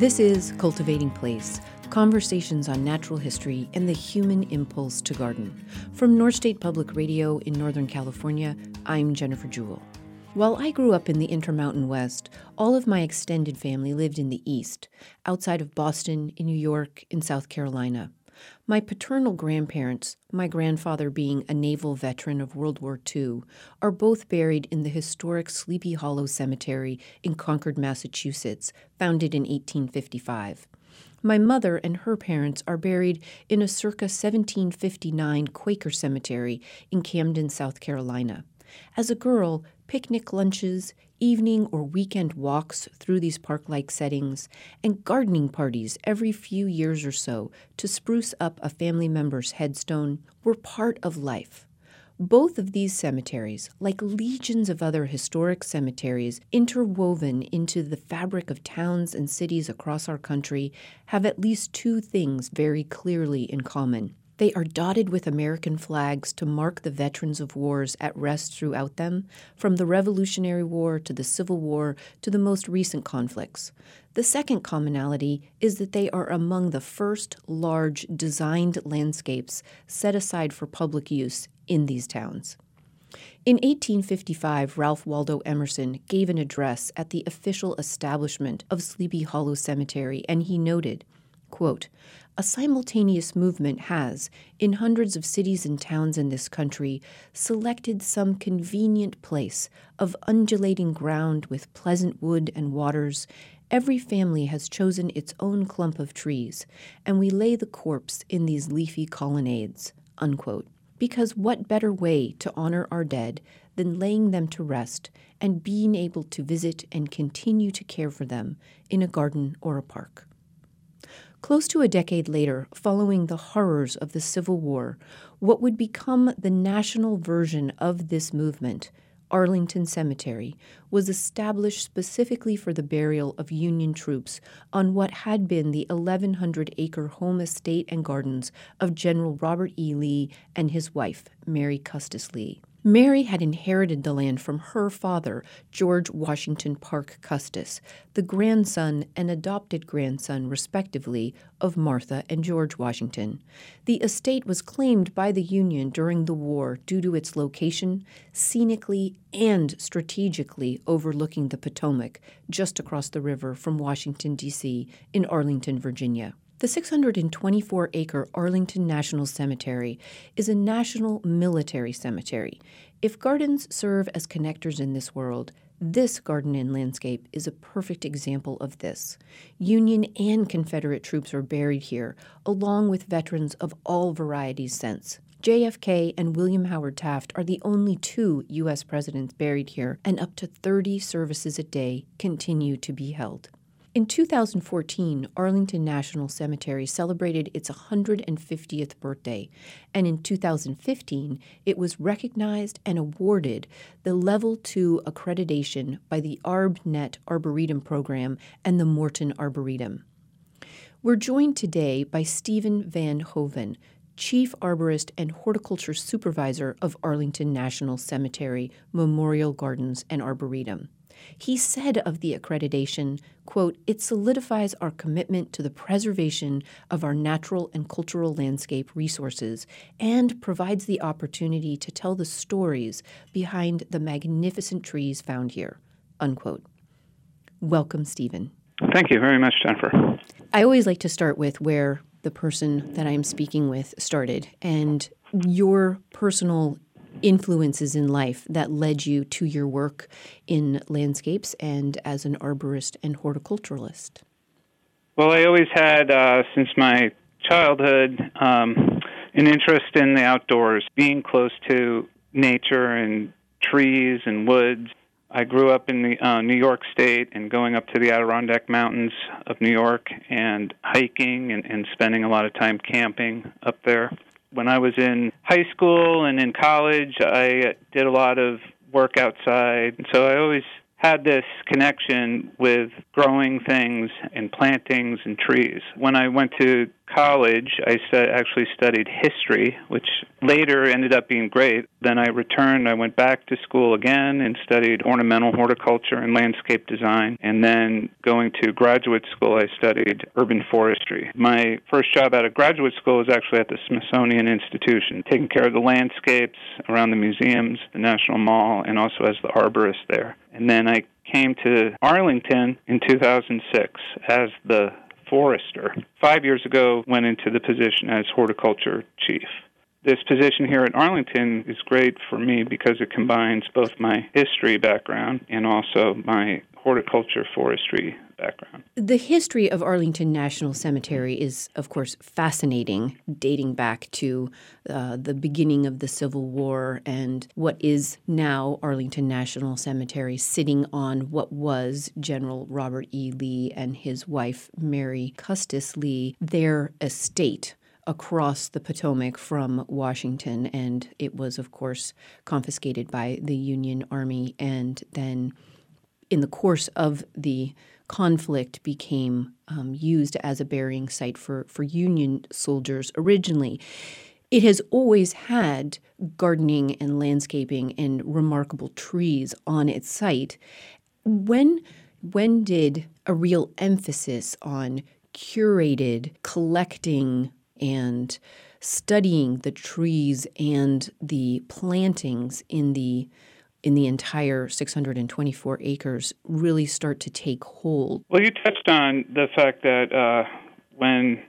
This is Cultivating Place conversations on natural history and the human impulse to garden. From North State Public Radio in Northern California, I'm Jennifer Jewell. While I grew up in the Intermountain West, all of my extended family lived in the East, outside of Boston, in New York, in South Carolina. My paternal grandparents, my grandfather being a naval veteran of World War II, are both buried in the historic Sleepy Hollow Cemetery in Concord, Massachusetts, founded in 1855. My mother and her parents are buried in a circa 1759 Quaker cemetery in Camden, South Carolina. As a girl, picnic lunches, evening or weekend walks through these park like settings, and gardening parties every few years or so to spruce up a family member's headstone were part of life. Both of these cemeteries, like legions of other historic cemeteries interwoven into the fabric of towns and cities across our country, have at least two things very clearly in common. They are dotted with American flags to mark the veterans of wars at rest throughout them, from the Revolutionary War to the Civil War to the most recent conflicts. The second commonality is that they are among the first large designed landscapes set aside for public use in these towns. In 1855, Ralph Waldo Emerson gave an address at the official establishment of Sleepy Hollow Cemetery, and he noted, quote, a simultaneous movement has, in hundreds of cities and towns in this country, selected some convenient place of undulating ground with pleasant wood and waters. Every family has chosen its own clump of trees, and we lay the corpse in these leafy colonnades. Unquote. Because what better way to honor our dead than laying them to rest and being able to visit and continue to care for them in a garden or a park? Close to a decade later, following the horrors of the Civil War, what would become the national version of this movement, Arlington Cemetery, was established specifically for the burial of Union troops on what had been the 1,100 acre home estate and gardens of General Robert E. Lee and his wife, Mary Custis Lee. Mary had inherited the land from her father, George Washington Parke Custis, the grandson and adopted grandson, respectively, of Martha and George Washington. The estate was claimed by the Union during the war due to its location, scenically and strategically overlooking the Potomac, just across the river from Washington, D.C., in Arlington, Virginia. The 624 acre Arlington National Cemetery is a national military cemetery. If gardens serve as connectors in this world, this garden and landscape is a perfect example of this. Union and Confederate troops are buried here, along with veterans of all varieties since. JFK and William Howard Taft are the only two U.S. presidents buried here, and up to 30 services a day continue to be held. In 2014, Arlington National Cemetery celebrated its 150th birthday, and in 2015, it was recognized and awarded the Level 2 accreditation by the ArbNet Arboretum Program and the Morton Arboretum. We're joined today by Stephen Van Hoven, Chief Arborist and Horticulture Supervisor of Arlington National Cemetery, Memorial Gardens, and Arboretum. He said of the accreditation, quote, it solidifies our commitment to the preservation of our natural and cultural landscape resources and provides the opportunity to tell the stories behind the magnificent trees found here, unquote. Welcome, Stephen. Thank you very much, Jennifer. I always like to start with where the person that I'm speaking with started and your personal influences in life that led you to your work in landscapes and as an arborist and horticulturalist? Well, I always had, uh, since my childhood, um, an interest in the outdoors, being close to nature and trees and woods. I grew up in the uh, New York State and going up to the Adirondack Mountains of New York and hiking and, and spending a lot of time camping up there when I was in high school and in college, I did a lot of work outside. So I always had this connection with growing things and plantings and trees. When I went to college, I stu- actually studied history, which later ended up being great. Then I returned, I went back to school again and studied ornamental horticulture and landscape design. And then going to graduate school, I studied urban forestry. My first job out of graduate school was actually at the Smithsonian Institution, taking care of the landscapes around the museums, the National Mall, and also as the arborist there. And then I came to Arlington in 2006 as the forester. Five years ago, went into the position as horticulture chief. This position here at Arlington is great for me because it combines both my history background and also my horticulture forestry background. The history of Arlington National Cemetery is, of course, fascinating, dating back to uh, the beginning of the Civil War and what is now Arlington National Cemetery, sitting on what was General Robert E. Lee and his wife, Mary Custis Lee, their estate across the Potomac from Washington. And it was, of course, confiscated by the Union Army and then in the course of the conflict became um, used as a burying site for, for Union soldiers originally. It has always had gardening and landscaping and remarkable trees on its site. When when did a real emphasis on curated collecting and studying the trees and the plantings in the in the entire 624 acres really start to take hold? Well, you touched on the fact that uh, when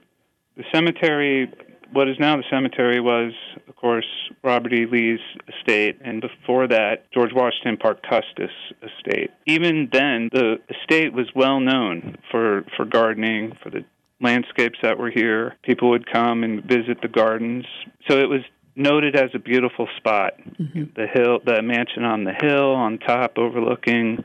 the cemetery, what is now the cemetery, was, of course, Robert E. Lee's estate, and before that, George Washington Parke Custis estate. Even then, the estate was well known for, for gardening, for the landscapes that were here. People would come and visit the gardens. So it was noted as a beautiful spot. Mm-hmm. The hill, the mansion on the hill on top, overlooking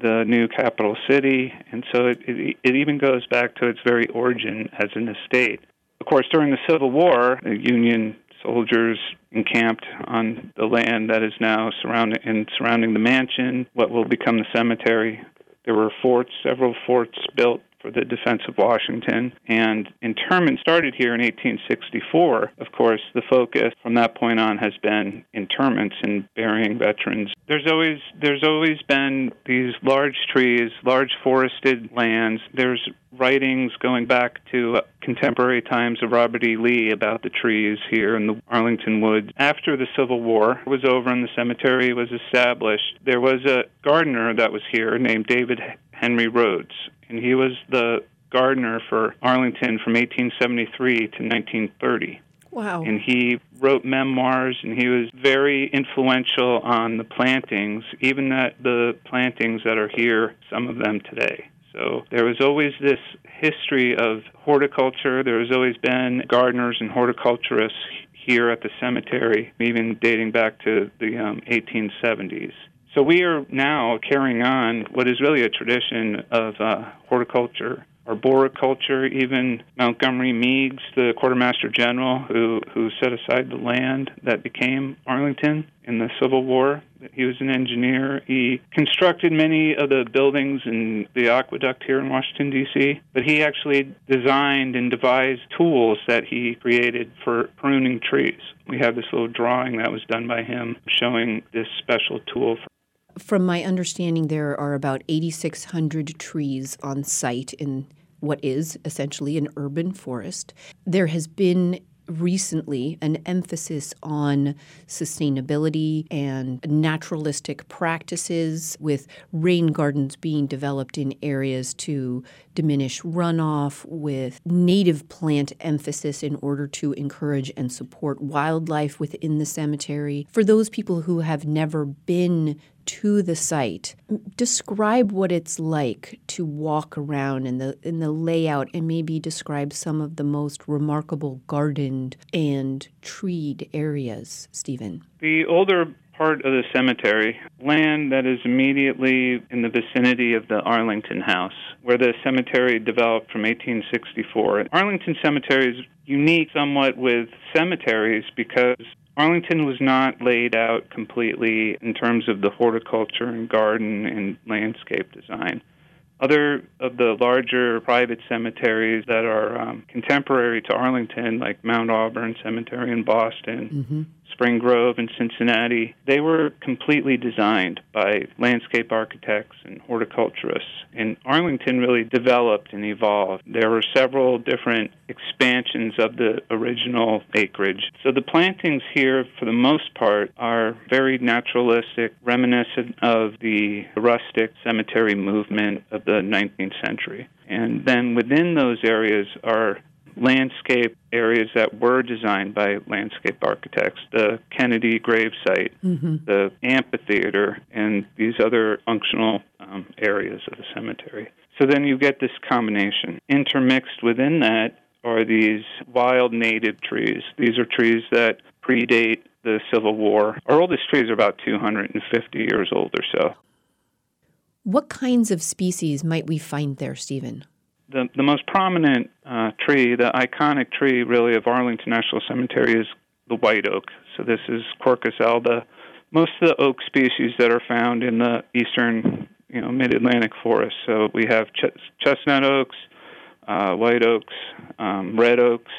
the new capital city, and so it, it, it even goes back to its very origin as an estate. Of course, during the Civil War, the Union soldiers encamped on the land that is now surrounding and surrounding the mansion, what will become the cemetery. There were forts, several forts built for the defense of Washington. And interment started here in 1864. Of course, the focus from that point on has been interments and burying veterans. There's always there's always been these large trees, large forested lands. There's writings going back to contemporary times of Robert E. Lee about the trees here in the Arlington Woods. After the Civil War was over and the cemetery was established, there was a gardener that was here named David Henry Rhodes, and he was the gardener for Arlington from 1873 to 1930. Wow. And he wrote memoirs and he was very influential on the plantings, even that the plantings that are here, some of them today. So there was always this history of horticulture. There has always been gardeners and horticulturists here at the cemetery, even dating back to the um, 1870s. So we are now carrying on what is really a tradition of uh, horticulture, arboriculture. Even Montgomery Meigs, the quartermaster general who who set aside the land that became Arlington in the Civil War, he was an engineer. He constructed many of the buildings in the aqueduct here in Washington D.C. But he actually designed and devised tools that he created for pruning trees. We have this little drawing that was done by him showing this special tool from my understanding, there are about 8,600 trees on site in what is essentially an urban forest. There has been recently an emphasis on sustainability and naturalistic practices, with rain gardens being developed in areas to diminish runoff, with native plant emphasis in order to encourage and support wildlife within the cemetery. For those people who have never been to the site. Describe what it's like to walk around in the in the layout and maybe describe some of the most remarkable gardened and treed areas, Stephen. The older part of the cemetery, land that is immediately in the vicinity of the Arlington House, where the cemetery developed from 1864. Arlington Cemetery is unique somewhat with cemeteries because Arlington was not laid out completely in terms of the horticulture and garden and landscape design. Other of the larger private cemeteries that are um, contemporary to Arlington, like Mount Auburn Cemetery in Boston, mm-hmm. Spring Grove in Cincinnati, they were completely designed by landscape architects and horticulturists. And Arlington really developed and evolved. There were several different expansions of the original acreage. So the plantings here, for the most part, are very naturalistic, reminiscent of the rustic cemetery movement of the 19th century. And then within those areas are landscape areas that were designed by landscape architects the Kennedy gravesite, mm-hmm. the amphitheater, and these other functional um, areas of the cemetery. So then you get this combination. Intermixed within that are these wild native trees. These are trees that predate the Civil War. Our oldest trees are about 250 years old or so. What kinds of species might we find there, Stephen? The, the most prominent uh, tree, the iconic tree really of Arlington National Cemetery is the white oak. So this is Quercus alba. Most of the oak species that are found in the eastern, you know, mid-Atlantic forest. So we have ch- chestnut oaks, uh, white oaks, um, red oaks,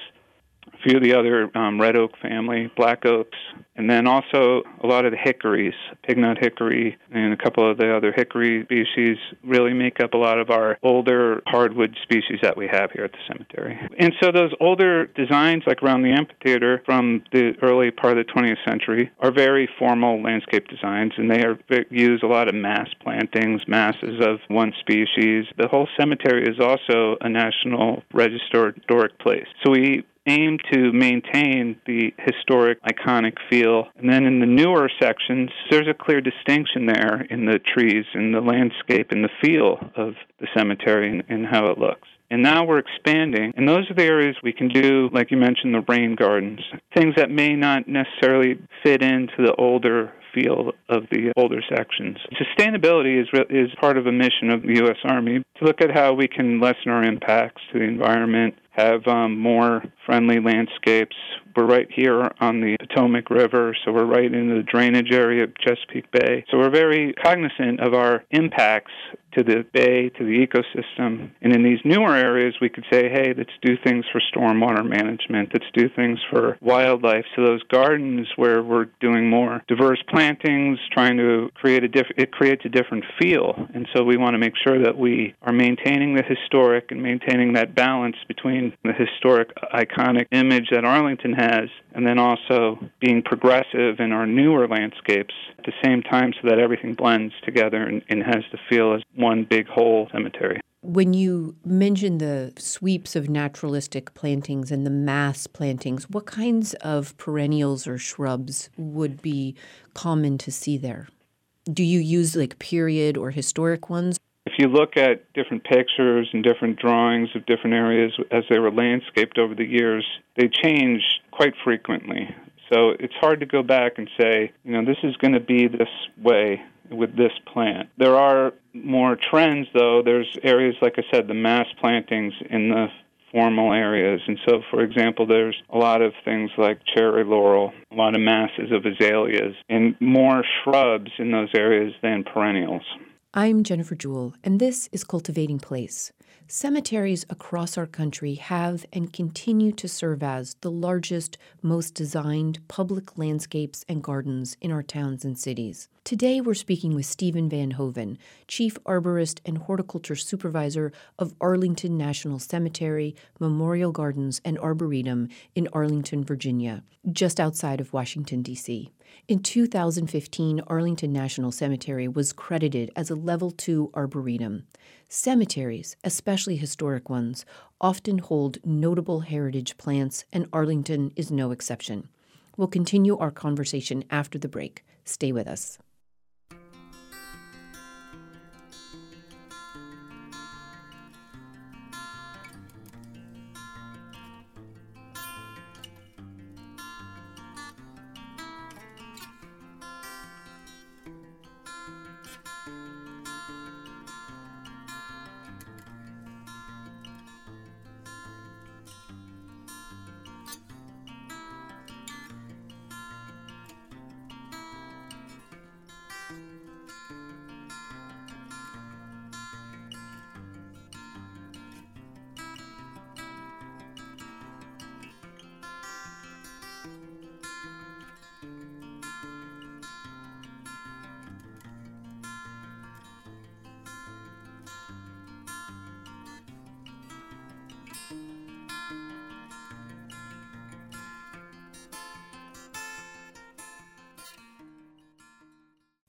few of the other um, red oak family, black oaks, and then also a lot of the hickories, pignut hickory, and a couple of the other hickory species really make up a lot of our older hardwood species that we have here at the cemetery. And so those older designs, like around the amphitheater from the early part of the 20th century, are very formal landscape designs, and they are use a lot of mass plantings, masses of one species. The whole cemetery is also a National Register historic place. So we aim to maintain the historic, iconic feel. And then in the newer sections, there's a clear distinction there in the trees, in the landscape, in the feel of the cemetery and, and how it looks. And now we're expanding, and those are the areas we can do, like you mentioned, the rain gardens, things that may not necessarily fit into the older feel of the older sections. Sustainability is is part of a mission of the U.S. Army to look at how we can lessen our impacts to the environment, have um, more friendly landscapes. We're right here on the Potomac River, so we're right in the drainage area of Chesapeake Bay. So we're very cognizant of our impacts to the bay, to the ecosystem. And in these newer areas, we could say, hey, let's do things for stormwater management, let's do things for wildlife. So those gardens where we're doing more diverse plantings, trying to create a diff- it creates a different feel. And so we want to make sure that we are maintaining the historic and maintaining that balance between the historic iconic image that Arlington has and then also being progressive in our newer landscapes at the same time so that everything blends together and, and has the feel as one big whole cemetery. When you mention the sweeps of naturalistic plantings and the mass plantings, what kinds of perennials or shrubs would be common to see there? Do you use like period or historic ones? If you look at different pictures and different drawings of different areas as they were landscaped over the years, they change quite frequently. So it's hard to go back and say, you know, this is going to be this way with this plant. There are more trends, though. There's areas, like I said, the mass plantings in the formal areas. And so, for example, there's a lot of things like cherry laurel, a lot of masses of azaleas, and more shrubs in those areas than perennials. I'm Jennifer Jewell, and this is Cultivating Place. Cemeteries across our country have and continue to serve as the largest, most designed public landscapes and gardens in our towns and cities. Today, we're speaking with Stephen Van Hoven, Chief Arborist and Horticulture Supervisor of Arlington National Cemetery, Memorial Gardens, and Arboretum in Arlington, Virginia, just outside of Washington, D.C. In 2015, Arlington National Cemetery was credited as a Level 2 Arboretum. Cemeteries, especially historic ones, often hold notable heritage plants, and Arlington is no exception. We'll continue our conversation after the break. Stay with us.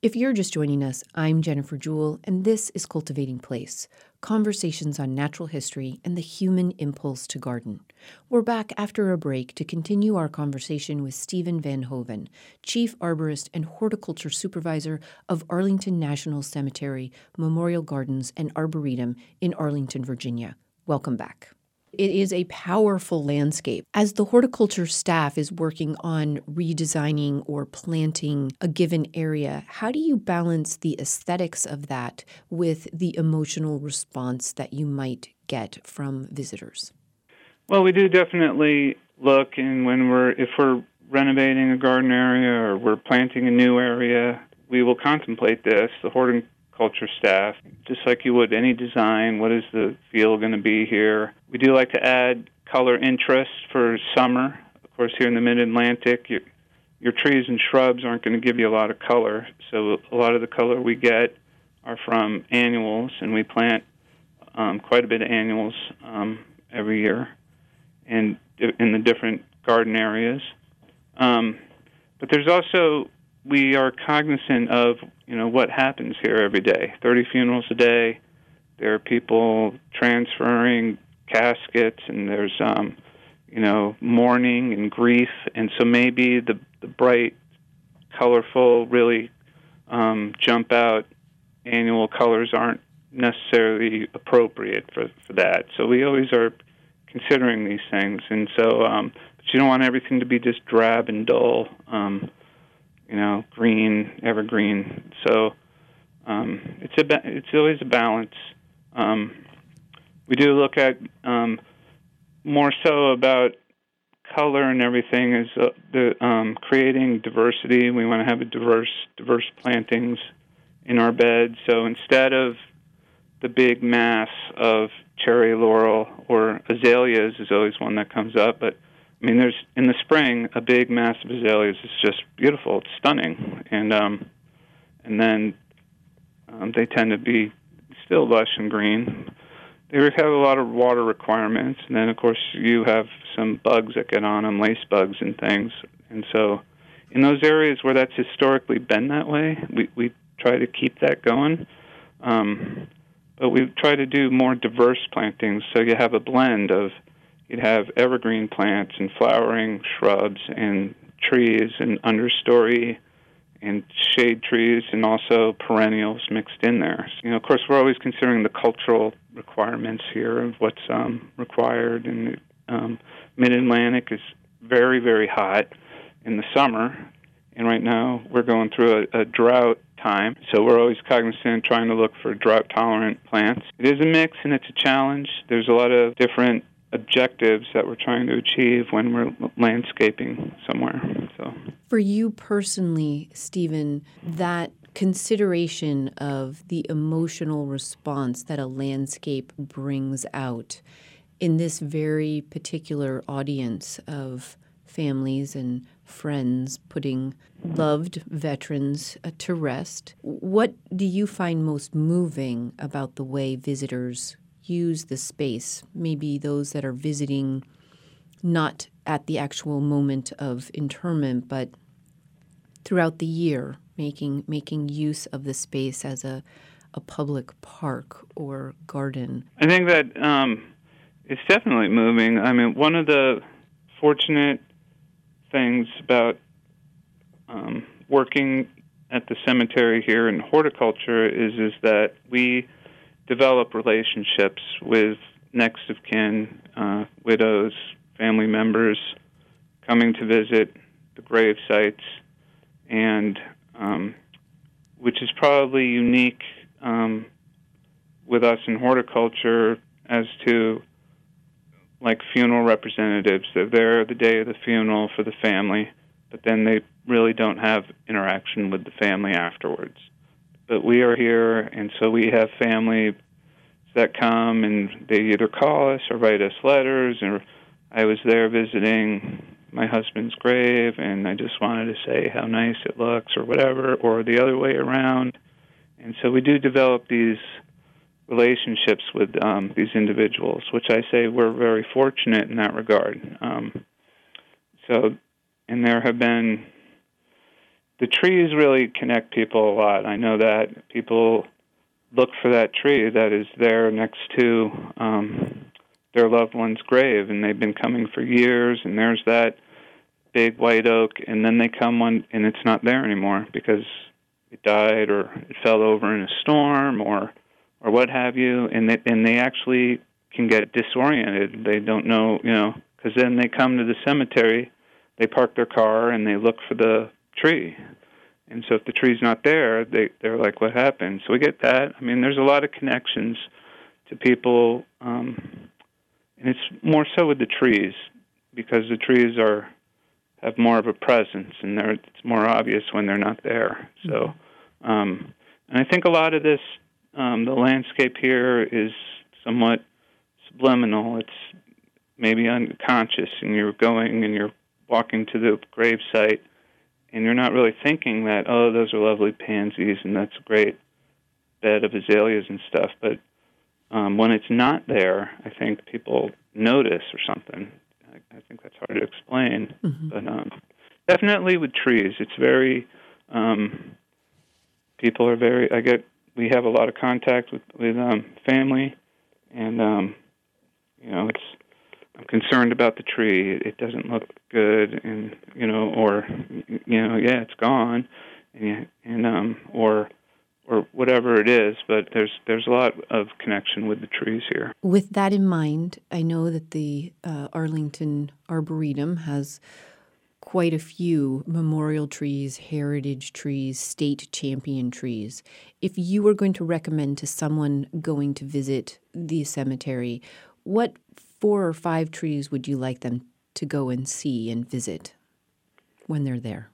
If you're just joining us, I'm Jennifer Jewell, and this is Cultivating Place Conversations on Natural History and the Human Impulse to Garden. We're back after a break to continue our conversation with Stephen Van Hoven, Chief Arborist and Horticulture Supervisor of Arlington National Cemetery, Memorial Gardens, and Arboretum in Arlington, Virginia. Welcome back. It is a powerful landscape. As the horticulture staff is working on redesigning or planting a given area, how do you balance the aesthetics of that with the emotional response that you might get from visitors? Well, we do definitely look, and when we're if we're renovating a garden area or we're planting a new area, we will contemplate this. The horticulture culture staff, just like you would any design. What is the feel going to be here? We do like to add color interest for summer. Of course, here in the Mid Atlantic, your, your trees and shrubs aren't going to give you a lot of color. So a lot of the color we get are from annuals, and we plant um, quite a bit of annuals um, every year, and in the different garden areas. Um, but there's also we are cognizant of you know what happens here every day. Thirty funerals a day. There are people transferring caskets, and there's um, you know mourning and grief, and so maybe the the bright, colorful, really um, jump out annual colors aren't necessarily appropriate for for that. So we always are considering these things, and so um, but you don't want everything to be just drab and dull. Um, you know, green, evergreen. So um, it's a it's always a balance. Um, we do look at um, more so about color and everything is uh, the um, creating diversity. We want to have a diverse diverse plantings in our bed. So instead of the big mass of cherry laurel or azaleas is always one that comes up, but I mean, there's in the spring a big mass of azaleas. It's just beautiful. It's stunning, and um, and then um, they tend to be still lush and green. They have a lot of water requirements, and then of course you have some bugs that get on them, lace bugs and things. And so, in those areas where that's historically been that way, we we try to keep that going. Um, but we try to do more diverse plantings, so you have a blend of you'd have evergreen plants and flowering shrubs and trees and understory and shade trees and also perennials mixed in there. You know, of course, we're always considering the cultural requirements here of what's um, required. And um, Mid Atlantic is very, very hot in the summer, and right now we're going through a, a drought time. So we're always cognizant trying to look for drought tolerant plants. It is a mix and it's a challenge. There's a lot of different objectives that we're trying to achieve when we're landscaping somewhere. So, for you personally, Stephen, that consideration of the emotional response that a landscape brings out in this very particular audience of families and friends putting loved veterans uh, to rest. What do you find most moving about the way visitors use the space, maybe those that are visiting not at the actual moment of interment, but throughout the year, making making use of the space as a a public park or garden. I think that um, it's definitely moving. I mean, one of the fortunate things about um, working at the cemetery here in horticulture is is that we develop relationships with next of kin, uh, widows, family members coming to visit the grave sites, and um, which is probably unique um, with us in horticulture as to like funeral representatives. They're there the day of the funeral for the family, but then they really don't have interaction with the family afterwards but we are here, and so we have family that come and they either call us or write us letters. Or I was there visiting my husband's grave, and I just wanted to say how nice it looks, or whatever, or the other way around. And so we do develop these relationships with um, these individuals, which I say we're very fortunate in that regard. Um, so, and there have been the trees really connect people a lot. I know that people look for that tree that is there next to um, their loved one's grave, and they've been coming for years. And there's that big white oak, and then they come one, and it's not there anymore because it died or it fell over in a storm or or what have you, and they, and they actually can get disoriented. They don't know, you know, because then they come to the cemetery, they park their car, and they look for the tree. And so if the tree's not there, they they're like, "What happened?" So we get that. I mean, there's a lot of connections to people, um, and it's more so with the trees because the trees are have more of a presence, and they're, it's more obvious when they're not there. So, um, and I think a lot of this, um, the landscape here is somewhat subliminal. It's maybe unconscious, and you're going and you're walking to the grave site, and you're not really thinking that, oh, those are lovely pansies, and that's a great bed of azaleas and stuff. But um, when it's not there, I think people notice or something. I, I think that's hard to explain. Mm-hmm. But um, definitely with trees, it's very. Um, people are very. I get. We have a lot of contact with with um, family, and um, you know, it's I'm concerned about the tree. It doesn't look good, and you know, or you know, yeah, it's gone, and and um, or or whatever it is. But there's there's a lot of connection with the trees here. With that in mind, I know that the uh, Arlington Arboretum has quite a few memorial trees, heritage trees, state champion trees. If you were going to recommend to someone going to visit the cemetery, what four or five trees would you like them to go and see and visit when they're there?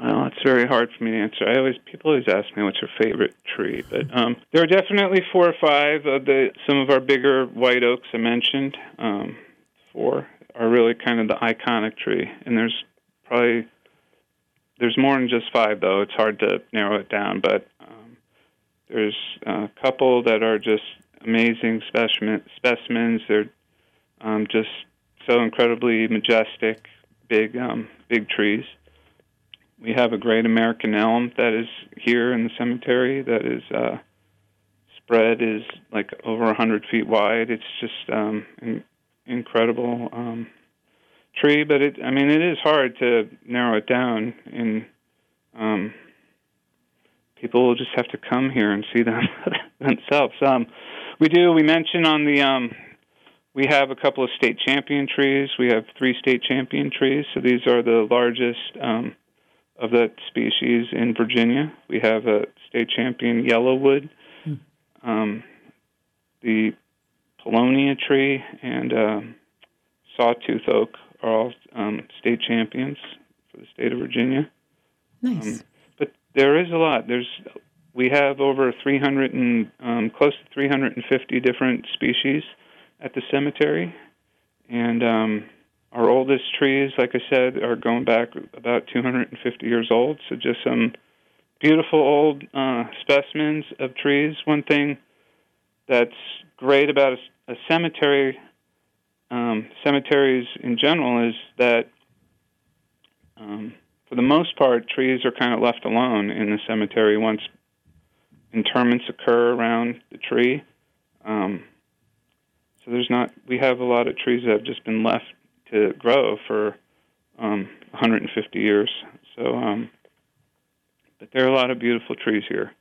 Well, it's very hard for me to answer. I always people always ask me what's your favorite tree, but um, there are definitely four or five of the some of our bigger white oaks I mentioned. Um, four are really kind of the iconic tree, and there's probably there's more than just five though. It's hard to narrow it down, but um, there's a couple that are just amazing specimen, specimens. They're um, just so incredibly majestic, big, um, big trees. We have a great American elm that is here in the cemetery. That is uh, spread is like over a hundred feet wide. It's just um, an incredible um, tree, but it. I mean, it is hard to narrow it down. And um, people will just have to come here and see them themselves. Um, we do. We mentioned on the um, we have a couple of state champion trees. We have three state champion trees. So these are the largest um, of that species in Virginia. We have a state champion yellowwood, hmm. um, the paulownia tree, and uh, sawtooth oak are all um, state champions for the state of Virginia. Nice. Um, but there is a lot. There's we have over 300 and um, close to 350 different species at the cemetery, and um, our oldest trees, like I said, are going back about 250 years old. So just some beautiful old uh, specimens of trees. One thing that's great about a, a cemetery, um, cemeteries in general, is that um, for the most part, trees are kind of left alone in the cemetery once interments occur around the tree. Um, so there's not. We have a lot of trees that have just been left to grow for um, 150 years. So, um, but there are a lot of beautiful trees here,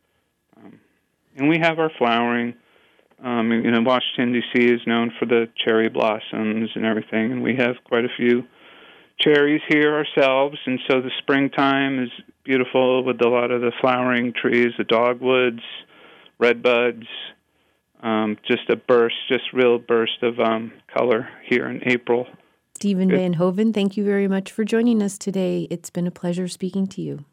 um, and we have our flowering. Um, you know, Washington D.C. is known for the cherry blossoms and everything, and we have quite a few cherries here ourselves, and so the springtime is beautiful with a lot of the flowering trees, the dogwoods, redbuds, um, just a burst, just real burst of um, color here in April. Stephen Van Hoven, thank you very much for joining us today. It's been a pleasure speaking to you.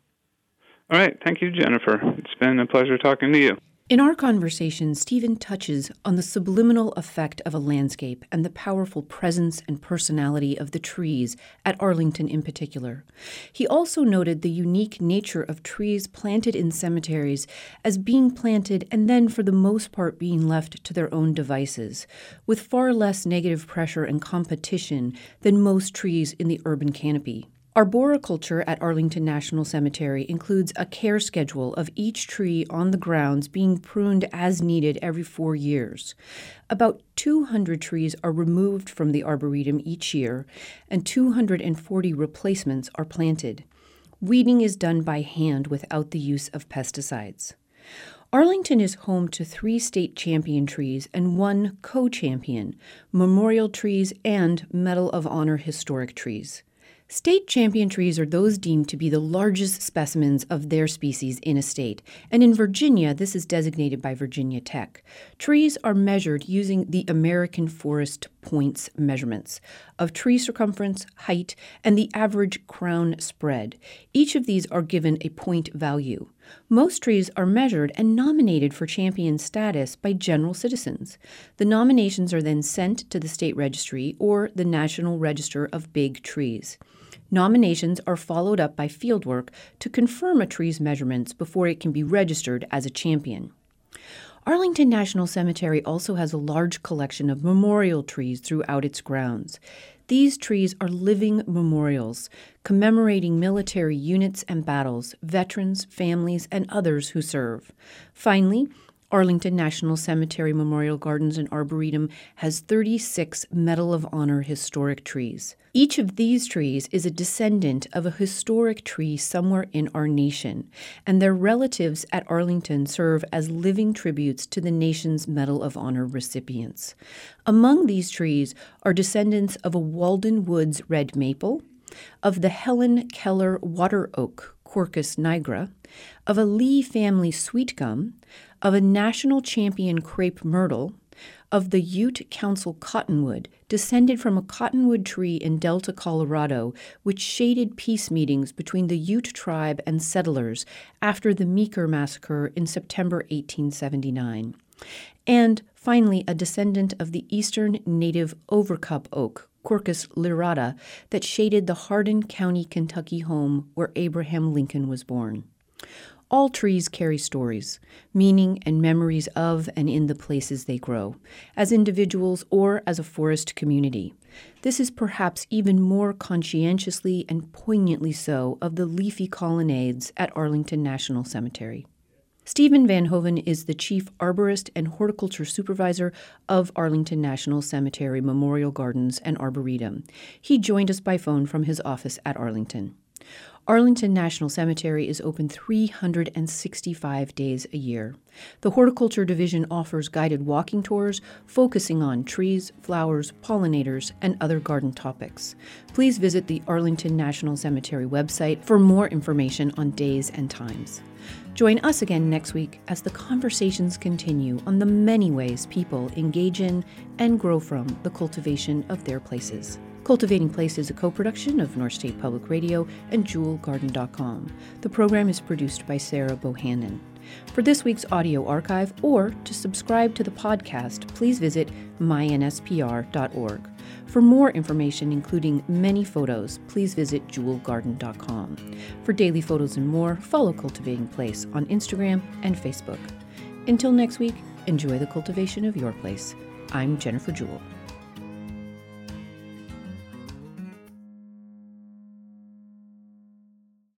All right. Thank you, Jennifer. It's been a pleasure talking to you. In our conversation, Stephen touches on the subliminal effect of a landscape and the powerful presence and personality of the trees, at Arlington in particular. He also noted the unique nature of trees planted in cemeteries as being planted and then, for the most part, being left to their own devices, with far less negative pressure and competition than most trees in the urban canopy. Arboriculture at Arlington National Cemetery includes a care schedule of each tree on the grounds being pruned as needed every four years. About 200 trees are removed from the arboretum each year, and 240 replacements are planted. Weeding is done by hand without the use of pesticides. Arlington is home to three state champion trees and one co champion, memorial trees and Medal of Honor historic trees. State champion trees are those deemed to be the largest specimens of their species in a state, and in Virginia, this is designated by Virginia Tech. Trees are measured using the American Forest Points measurements of tree circumference, height, and the average crown spread. Each of these are given a point value. Most trees are measured and nominated for champion status by general citizens. The nominations are then sent to the state registry or the National Register of Big Trees. Nominations are followed up by fieldwork to confirm a tree's measurements before it can be registered as a champion. Arlington National Cemetery also has a large collection of memorial trees throughout its grounds. These trees are living memorials commemorating military units and battles, veterans, families, and others who serve. Finally, Arlington National Cemetery Memorial Gardens and Arboretum has 36 Medal of Honor historic trees. Each of these trees is a descendant of a historic tree somewhere in our nation, and their relatives at Arlington serve as living tributes to the nation's Medal of Honor recipients. Among these trees are descendants of a Walden Woods red maple, of the Helen Keller water oak, Quercus nigra, of a Lee family sweet gum, of a national champion crepe myrtle, of the Ute Council cottonwood, descended from a cottonwood tree in Delta, Colorado, which shaded peace meetings between the Ute tribe and settlers after the Meeker massacre in September 1879. And finally, a descendant of the eastern native overcup oak, Quercus lyrata, that shaded the Hardin County, Kentucky home where Abraham Lincoln was born. All trees carry stories, meaning and memories of and in the places they grow, as individuals or as a forest community. This is perhaps even more conscientiously and poignantly so of the leafy colonnades at Arlington National Cemetery. Stephen Van Hoven is the Chief Arborist and Horticulture Supervisor of Arlington National Cemetery Memorial Gardens and Arboretum. He joined us by phone from his office at Arlington. Arlington National Cemetery is open 365 days a year. The Horticulture Division offers guided walking tours focusing on trees, flowers, pollinators, and other garden topics. Please visit the Arlington National Cemetery website for more information on days and times. Join us again next week as the conversations continue on the many ways people engage in and grow from the cultivation of their places. Cultivating Place is a co production of North State Public Radio and JewellGarden.com. The program is produced by Sarah Bohannon. For this week's audio archive or to subscribe to the podcast, please visit mynspr.org. For more information, including many photos, please visit jewellgarden.com. For daily photos and more, follow Cultivating Place on Instagram and Facebook. Until next week, enjoy the cultivation of your place. I'm Jennifer Jewell.